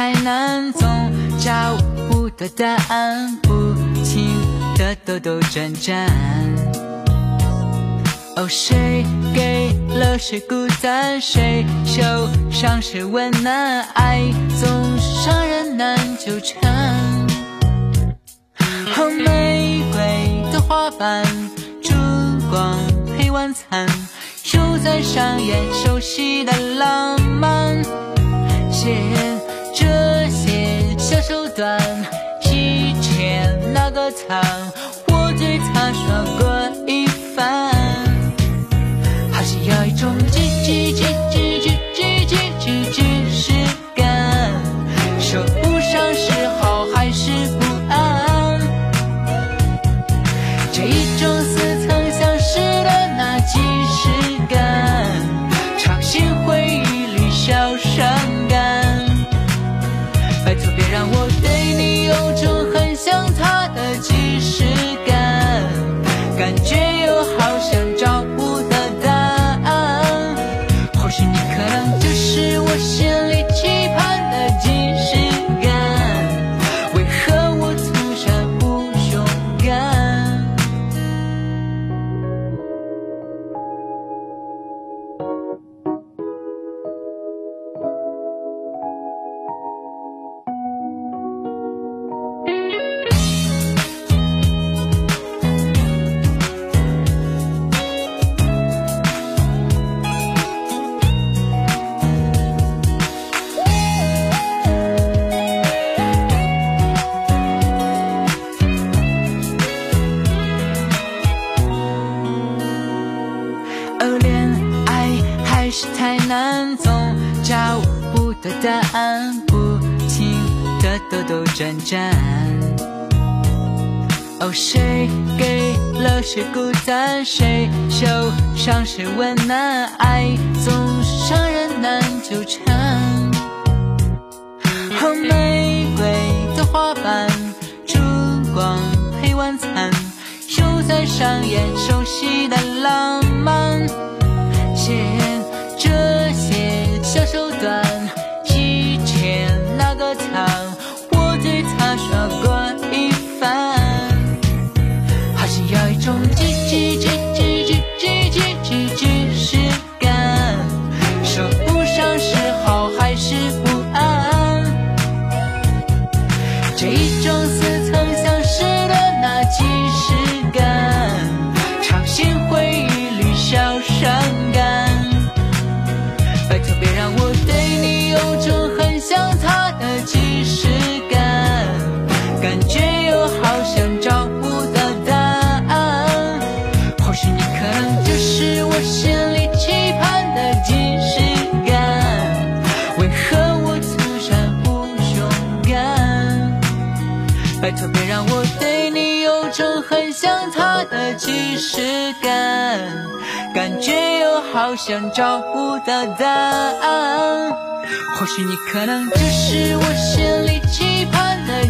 太难，总找不到答案，不停的兜兜转转。哦，谁给了谁孤单？谁受伤谁温暖？爱总让人难纠缠。哦，玫瑰的花瓣，烛光配晚餐，又在上演熟悉的浪漫。写这些小手段，以前那个他，我对他说过一番。好像有一种叽叽叽叽就是我太难，总找不到答案，不停的兜兜转转。哦，谁给了谁孤单？谁受伤谁温暖？爱总是让人难纠缠。哦，玫瑰的花瓣，烛光配晚餐，又在上演熟悉的浪似曾相识的拜托别让我对你有种很像他的既视感，感觉又好像找不到答案。或许你可能就是我心里期盼的